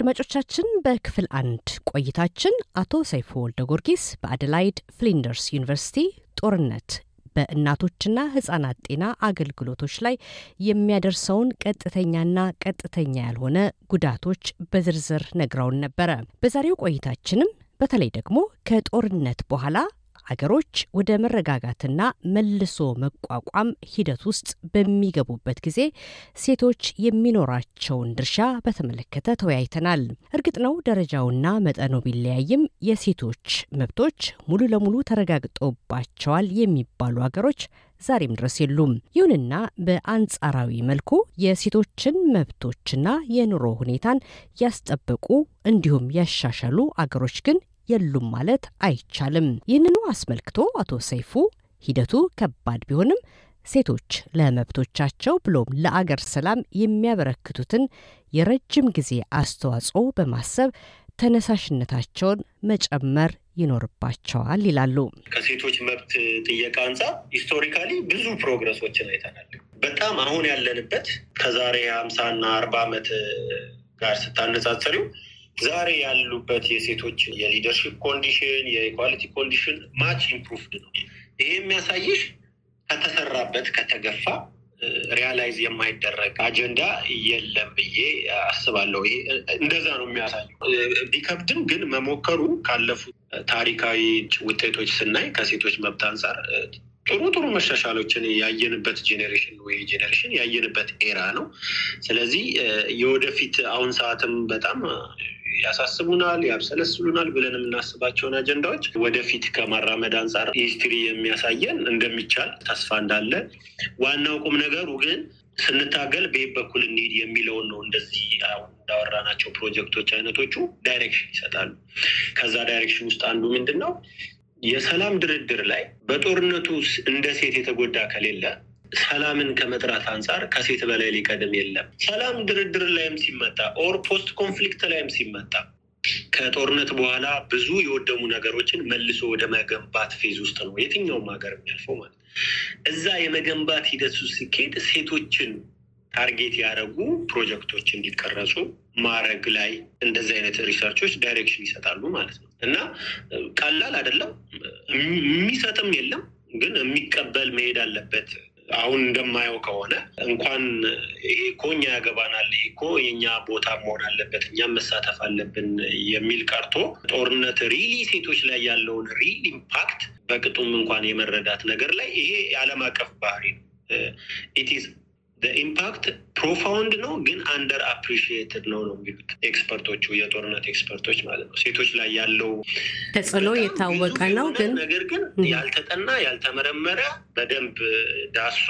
አድማጮቻችን በክፍል አንድ ቆይታችን አቶ ሰይፎ ወልደ ጊዮርጊስ በአደላይድ ፍሊንደርስ ዩኒቨርሲቲ ጦርነት በእናቶችና ህጻናት ጤና አገልግሎቶች ላይ የሚያደርሰውን ቀጥተኛና ቀጥተኛ ያልሆነ ጉዳቶች በዝርዝር ነግረውን ነበረ። በዛሬው ቆይታችንም በተለይ ደግሞ ከጦርነት በኋላ አገሮች ወደ መረጋጋትና መልሶ መቋቋም ሂደት ውስጥ በሚገቡበት ጊዜ ሴቶች የሚኖራቸውን ድርሻ በተመለከተ ተወያይተናል። እርግጥ ነው ደረጃውና መጠኑ ቢለያይም የሴቶች መብቶች ሙሉ ለሙሉ ተረጋግጦባቸዋል የሚባሉ አገሮች ዛሬም ድረስ የሉም። ይሁንና በአንጻራዊ መልኩ የሴቶችን መብቶችና የኑሮ ሁኔታን ያስጠበቁ እንዲሁም ያሻሻሉ አገሮች ግን የሉም ማለት አይቻልም። ይህንኑ አስመልክቶ አቶ ሰይፉ ሂደቱ ከባድ ቢሆንም ሴቶች ለመብቶቻቸው ብሎም ለአገር ሰላም የሚያበረክቱትን የረጅም ጊዜ አስተዋጽኦ በማሰብ ተነሳሽነታቸውን መጨመር ይኖርባቸዋል ይላሉ። ከሴቶች መብት ጥየቃ አንጻር historically ብዙ progress ኦችን አይተናል። በጣም አሁን ያለንበት ከዛሬ ሀምሳ እና አርባ ዓመት ጋር ስታነጻጸሪው ዛሬ ያሉበት የሴቶች የ leadership condition የ equality condition much improved ነው። ይሄ የሚያሳይሽ ከተሰራበት ከተገፋ realize የማይደረግ አጀንዳ የለም ብዬ አስባለሁ። እንደዛ ነው የሚያሳየው። ቢከብድም ግን መሞከሩ ካለፉት ታሪካዊ ውጤቶች ስናይ ከሴቶች መብት አንጻር ጥሩ ጥሩ መሻሻሎችን ያየንበት generation ወይ generation ያየንበት era ነው። ስለዚህ የወደፊት አሁን ሰዓትም በጣም ያሳስቡናል፣ ያብሰለስሉናል ብለን የምናስባቸውን አጀንዳዎች ወደፊት ከማራመድ አንጻር history የሚያሳየን እንደሚቻል ተስፋ እንዳለ፣ ዋናው ቁም ነገሩ ግን ስንታገል በየት በኩል እንሄድ የሚለውን ነው። እንደዚህ እንዳወራናቸው ፕሮጀክቶች አይነቶቹ direction ይሰጣሉ። ከዛ direction ውስጥ አንዱ ምንድን ነው? የሰላም ድርድር ላይ በጦርነቱ እንደ ሴት የተጎዳ ከሌለ ሰላምን ከመጥራት አንጻር ከሴት በላይ ሊቀድም የለም። ሰላም ድርድር ላይም ሲመጣ or post conflict ላይም ሲመጣ ከጦርነት በኋላ ብዙ የወደሙ ነገሮችን መልሶ ወደ መገንባት phase ውስጥ ነው የትኛውም ሀገር የሚያልፈው ማለት እዛ የመገንባት ውስጥ ሲካሄድ ሴቶችን target ያደረጉ ፕሮጀክቶች እንዲቀረጹ ማድረግ ላይ እንደዚህ አይነት research ኦች direction ይሰጣሉ ማለት ነው እና ቀላል አይደለም። የሚሰጥም የለም ግን የሚቀበል መሄድ አለበት። አሁን እንደማየው ከሆነ እንኳን ይሄ እኮ እኛ ያገባናል፣ ይሄ እኮ የኛ ቦታ መሆን አለበት፣ እኛም መሳተፍ አለብን የሚል ቀርቶ ጦርነት really ሴቶች ላይ ያለውን real impact በቅጡም እንኳን የመረዳት ነገር ላይ ይሄ የዓለም አቀፍ ባህሪ ነው። its impact profound ነው ግን under appreciated ነው ነው የሚሉት expert ኦቹ የጦርነት expert ኦች ማለት ነው። ሴቶች ላይ ያለው ተጽዕኖ የታወቀ ነው ግን ነገር ግን ያልተጠና ያልተመረመረ በደንብ ዳብሶ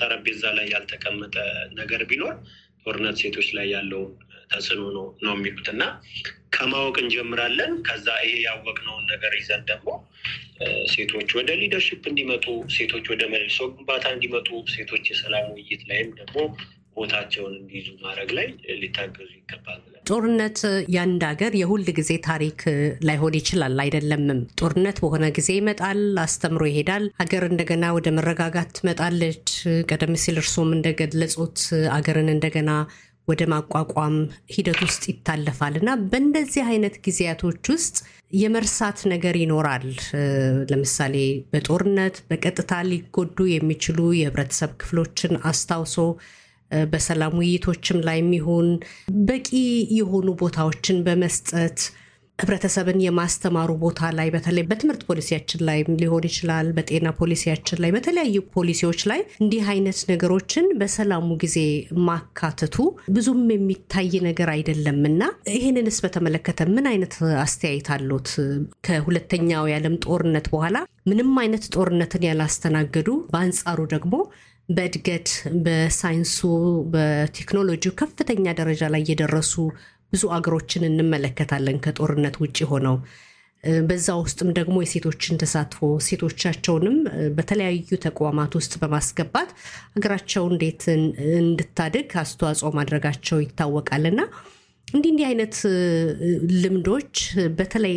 ጠረጴዛ ላይ ያልተቀመጠ ነገር ቢኖር ጦርነት ሴቶች ላይ ያለውን ተጽዕኖ ነው ነው የሚሉት እና ከማወቅ እንጀምራለን። ከዛ ይሄ ያወቅነውን ነገር ይዘን ደግሞ ሴቶች ወደ ሊደርሽፕ እንዲመጡ፣ ሴቶች ወደ መልሶ ግንባታ እንዲመጡ፣ ሴቶች የሰላም ውይይት ላይም ደግሞ ቦታቸውን እንዲይዙ ማድረግ ላይ ሊታገዙ ይገባል ጦርነት የአንድ ሀገር የሁል ጊዜ ታሪክ ላይሆን ይችላል አይደለምም። ጦርነት በሆነ ጊዜ ይመጣል፣ አስተምሮ ይሄዳል። ሀገር እንደገና ወደ መረጋጋት ትመጣለች። ቀደም ሲል እርስዎም እንደገለጹት አገርን እንደገና ወደ ማቋቋም ሂደት ውስጥ ይታለፋል እና በእንደዚህ አይነት ጊዜያቶች ውስጥ የመርሳት ነገር ይኖራል። ለምሳሌ በጦርነት በቀጥታ ሊጎዱ የሚችሉ የህብረተሰብ ክፍሎችን አስታውሶ በሰላም ውይይቶችም ላይ የሚሆን በቂ የሆኑ ቦታዎችን በመስጠት ህብረተሰብን የማስተማሩ ቦታ ላይ በተለይ በትምህርት ፖሊሲያችን ላይ ሊሆን ይችላል፣ በጤና ፖሊሲያችን ላይ፣ በተለያዩ ፖሊሲዎች ላይ እንዲህ አይነት ነገሮችን በሰላሙ ጊዜ ማካተቱ ብዙም የሚታይ ነገር አይደለም እና ይህንንስ በተመለከተ ምን አይነት አስተያየት አሉት? ከሁለተኛው የዓለም ጦርነት በኋላ ምንም አይነት ጦርነትን ያላስተናገዱ በአንጻሩ ደግሞ በእድገት በሳይንሱ በቴክኖሎጂው ከፍተኛ ደረጃ ላይ የደረሱ ብዙ አገሮችን እንመለከታለን ከጦርነት ውጭ ሆነው። በዛ ውስጥም ደግሞ የሴቶችን ተሳትፎ ሴቶቻቸውንም በተለያዩ ተቋማት ውስጥ በማስገባት ሀገራቸው እንዴት እንድታድግ አስተዋጽኦ ማድረጋቸው ይታወቃልና እንዲህ እንዲህ አይነት ልምዶች በተለይ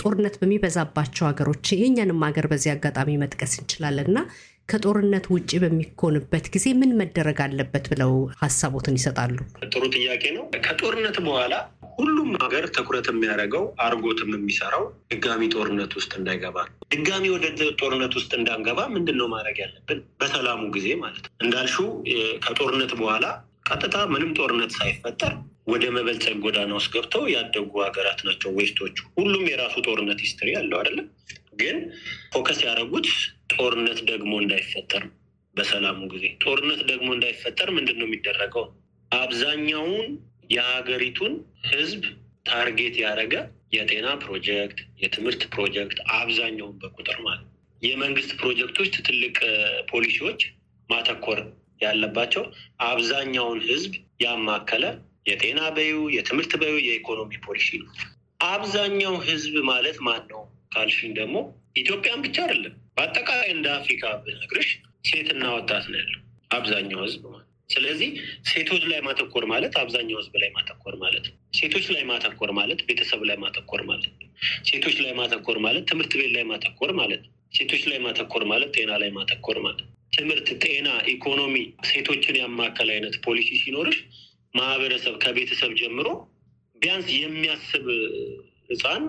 ጦርነት በሚበዛባቸው ሀገሮች የእኛንም ሀገር በዚህ አጋጣሚ መጥቀስ እንችላለን እና ከጦርነት ውጭ በሚኮንበት ጊዜ ምን መደረግ አለበት ብለው ሀሳቦትን ይሰጣሉ? ጥሩ ጥያቄ ነው። ከጦርነት በኋላ ሁሉም ሀገር ትኩረት የሚያደርገው አርጎትም የሚሰራው ድጋሚ ጦርነት ውስጥ እንዳይገባ ነው። ድጋሚ ወደ ጦርነት ውስጥ እንዳንገባ ምንድን ነው ማድረግ ያለብን? በሰላሙ ጊዜ ማለት ነው። እንዳልሽው ከጦርነት በኋላ ቀጥታ ምንም ጦርነት ሳይፈጠር ወደ መበልጸግ ጎዳና ውስጥ ገብተው ያደጉ ሀገራት ናቸው west ኦቹ። ሁሉም የራሱ ጦርነት history አለው አይደለም። ግን focus ያደረጉት ጦርነት ደግሞ እንዳይፈጠር በሰላሙ ጊዜ ጦርነት ደግሞ እንዳይፈጠር ምንድን ነው የሚደረገው? አብዛኛውን የሀገሪቱን ሕዝብ target ያደረገ የጤና ፕሮጀክት፣ የትምህርት ፕሮጀክት አብዛኛውን በቁጥር ማለት የመንግስት ፕሮጀክቶች፣ ትልቅ ፖሊሲዎች ማተኮር ያለባቸው አብዛኛውን ሕዝብ ያማከለ የጤና በይው የትምህርት በይው የኢኮኖሚ ፖሊሲ ነው። አብዛኛው ሕዝብ ማለት ማን ነው ካልሽኝ ደግሞ ኢትዮጵያን ብቻ አይደለም፣ በአጠቃላይ እንደ አፍሪካ ብነግርሽ ሴትና ወጣት ነው ያለው አብዛኛው ሕዝብ ማለት ስለዚህ ሴቶች ላይ ማተኮር ማለት አብዛኛው ህዝብ ላይ ማተኮር ማለት ነው። ሴቶች ላይ ማተኮር ማለት ቤተሰብ ላይ ማተኮር ማለት ነው። ሴቶች ላይ ማተኮር ማለት ትምህርት ቤት ላይ ማተኮር ማለት ነው። ሴቶች ላይ ማተኮር ማለት ጤና ላይ ማተኮር ማለት ትምህርት፣ ጤና፣ ኢኮኖሚ ሴቶችን ያማከል አይነት ፖሊሲ ሲኖርሽ ማህበረሰብ ከቤተሰብ ጀምሮ ቢያንስ የሚያስብ ህፃን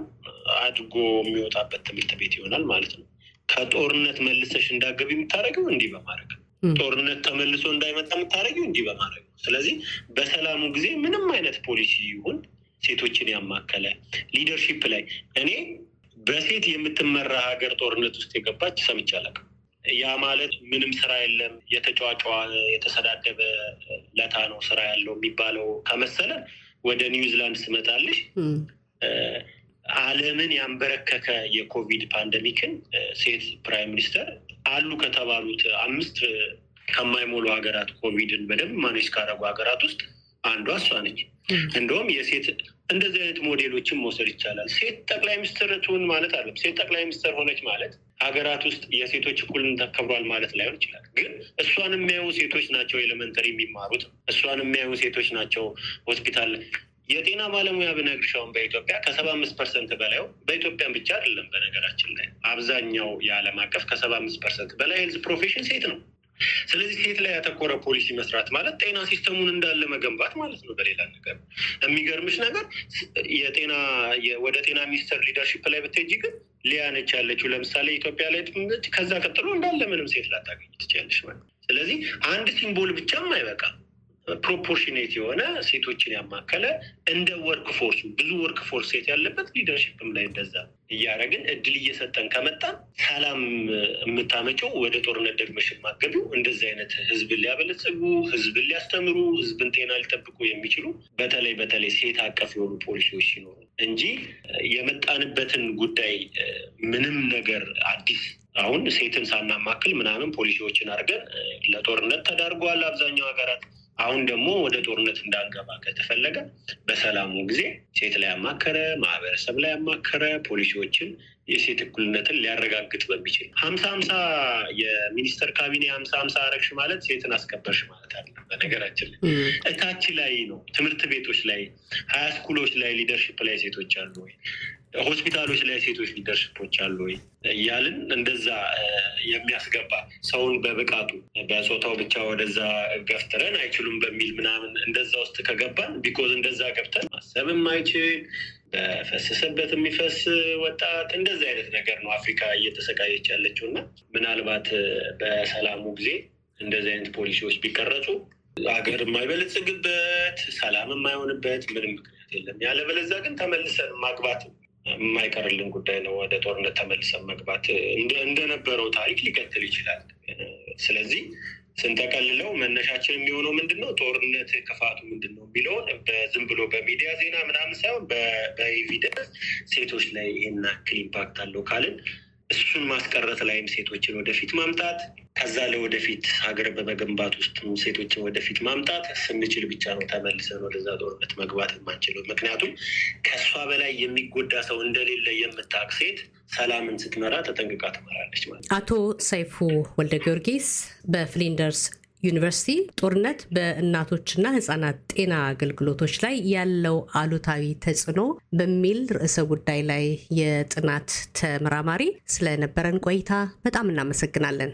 አድጎ የሚወጣበት ትምህርት ቤት ይሆናል ማለት ነው። ከጦርነት መልሰሽ እንዳገቢ የምታደርገው እንዲህ በማድረግ ጦርነት ተመልሶ እንዳይመጣ የምታደርጊው እንዲህ በማድረግ ነው። ስለዚህ በሰላሙ ጊዜ ምንም አይነት ፖሊሲ ይሁን ሴቶችን ያማከለ ሊደርሺፕ ላይ እኔ በሴት የምትመራ ሀገር ጦርነት ውስጥ የገባች ሰምቼ አላውቅም። ያ ማለት ምንም ስራ የለም የተጫዋጫ የተሰዳደበ ለታ ነው ስራ ያለው የሚባለው ከመሰለ ወደ ኒውዚላንድ ስመጣልሽ ዓለምን ያንበረከከ የኮቪድ pandemic ን ሴት prime minister አሉ ከተባሉት አምስት ከማይሞሉ ሀገራት ኮቪድን በደንብ manage ካደረጉ ሀገራት ውስጥ አንዷ እሷ ነች። እንደውም የሴት እንደዚህ አይነት ሞዴሎችን መውሰድ ይቻላል። ሴት ጠቅላይ ሚኒስትር ትሁን ማለት አለም ሴት ጠቅላይ ሚኒስትር ሆነች ማለት ሀገራት ውስጥ የሴቶች እኩልነት ተከብሯል ማለት ላይሆን ይችላል። ግን እሷን የሚያዩ ሴቶች ናቸው elementary የሚማሩት። እሷን የሚያዩ ሴቶች ናቸው ሆስፒታል የጤና ባለሙያ ብነግርሽ አሁን በኢትዮጵያ ከሰባ አምስት percent በላዩ በኢትዮጵያን ብቻ አይደለም፣ በነገራችን ላይ አብዛኛው የዓለም አቀፍ ከሰባ አምስት percent በላይ health profession ሴት ነው። ስለዚህ ሴት ላይ ያተኮረ ፖሊሲ መስራት ማለት ጤና system ኡን እንዳለ መገንባት ማለት ነው። በሌላ ነገር የሚገርምሽ ነገር የጤና ወደ ጤና ሚኒስቴር leadership ላይ ብትሄጂ ግን ሊያ ነች ያለችው ለምሳሌ ኢትዮጵያ ላይ ከዛ ቀጥሎ እንዳለ ምንም ሴት ላታገኝ ትችያለሽ ማለት ስለዚህ አንድ symbol ብቻም አይበቃም። proportionate የሆነ ሴቶችን ያማከለ እንደ work force ኡ ብዙ work force ሴት ያለበት leadership ም ላይ እንደዛ እያደረግን እድል እየሰጠን ከመጣን ሰላም የምታመጨው ወደ ጦርነት ደግመሽ የማትገቢው እንደዚህ አይነት ህዝብን ሊያበለጽጉ፣ ህዝብን ሊያስተምሩ፣ ህዝብን ጤና ሊጠብቁ የሚችሉ በተለይ በተለይ ሴት አቀፍ የሆኑ ፖሊሲዎች ሲኖሩ እንጂ የመጣንበትን ጉዳይ ምንም ነገር አዲስ አሁን ሴትን ሳናማክል ምናምን ፖሊሲዎችን አድርገን ለጦርነት ተዳርገዋል አብዛኛው ሀገራት። አሁን ደግሞ ወደ ጦርነት እንዳንገባ ከተፈለገ በሰላሙ ጊዜ ሴት ላይ ያማከረ ማህበረሰብ ላይ ያማከረ ፖሊሲዎችን የሴት እኩልነትን ሊያረጋግጥ በሚችል ሀምሳ ሀምሳ የሚኒስተር ካቢኔ ሀምሳ ሀምሳ አረግሽ ማለት ሴትን አስከበርሽ ማለት አለ። በነገራችን ላይ እታች ላይ ነው ትምህርት ቤቶች ላይ ሀያ ስኩሎች ላይ ሊደርሽፕ ላይ ሴቶች አሉ ወይ? ሆስፒታሎች ላይ ሴቶች leadership ኦች አሉ ወይ እያልን እንደዛ የሚያስገባ ሰውን በብቃቱ በጾታው ብቻ ወደዛ ገፍትረን አይችሉም በሚል ምናምን እንደዛ ውስጥ ከገባን because እንደዛ ገብተን ማሰብ የማይችል በፈሰሰበት የሚፈስ ወጣት እንደዚህ አይነት ነገር ነው አፍሪካ እየተሰቃየች ያለችው እና ምናልባት በሰላሙ ጊዜ እንደዚህ አይነት ፖሊሲዎች ቢቀረጹ ሀገር የማይበለጽግበት ሰላም የማይሆንበት ምንም ምክንያት የለም። ያለበለዚያ ግን ተመልሰን ማግባት የማይቀርልን ጉዳይ ነው። ወደ ጦርነት ተመልሰን መግባት እንደነበረው ታሪክ ሊቀጥል ይችላል። ስለዚህ ስንጠቀልለው መነሻችን የሚሆነው ምንድን ነው? ጦርነት ክፋቱ ምንድን ነው የሚለውን ዝም ብሎ በሚዲያ ዜና ምናምን ሳይሆን በ evidence ሴቶች ላይ ይህን ያክል impact አለው ካልን እሱን ማስቀረት ላይም ሴቶችን ወደፊት ማምጣት ከዛ ለወደፊት ሀገር በመገንባት ውስጥ ሴቶችን ወደፊት ማምጣት ስንችል ብቻ ነው ተመልሰን ወደዛ ጦርነት መግባት የማንችለው። ምክንያቱም ከእሷ በላይ የሚጎዳ ሰው እንደሌለ የምታውቅ ሴት ሰላምን ስትመራ ተጠንቅቃ ትመራለች ማለት። አቶ ሰይፉ ወልደ ጊዮርጊስ በፍሊንደርስ ዩኒቨርሲቲ ጦርነት በእናቶችና ህጻናት ጤና አገልግሎቶች ላይ ያለው አሉታዊ ተጽዕኖ በሚል ርዕሰ ጉዳይ ላይ የጥናት ተመራማሪ፣ ስለነበረን ቆይታ በጣም እናመሰግናለን።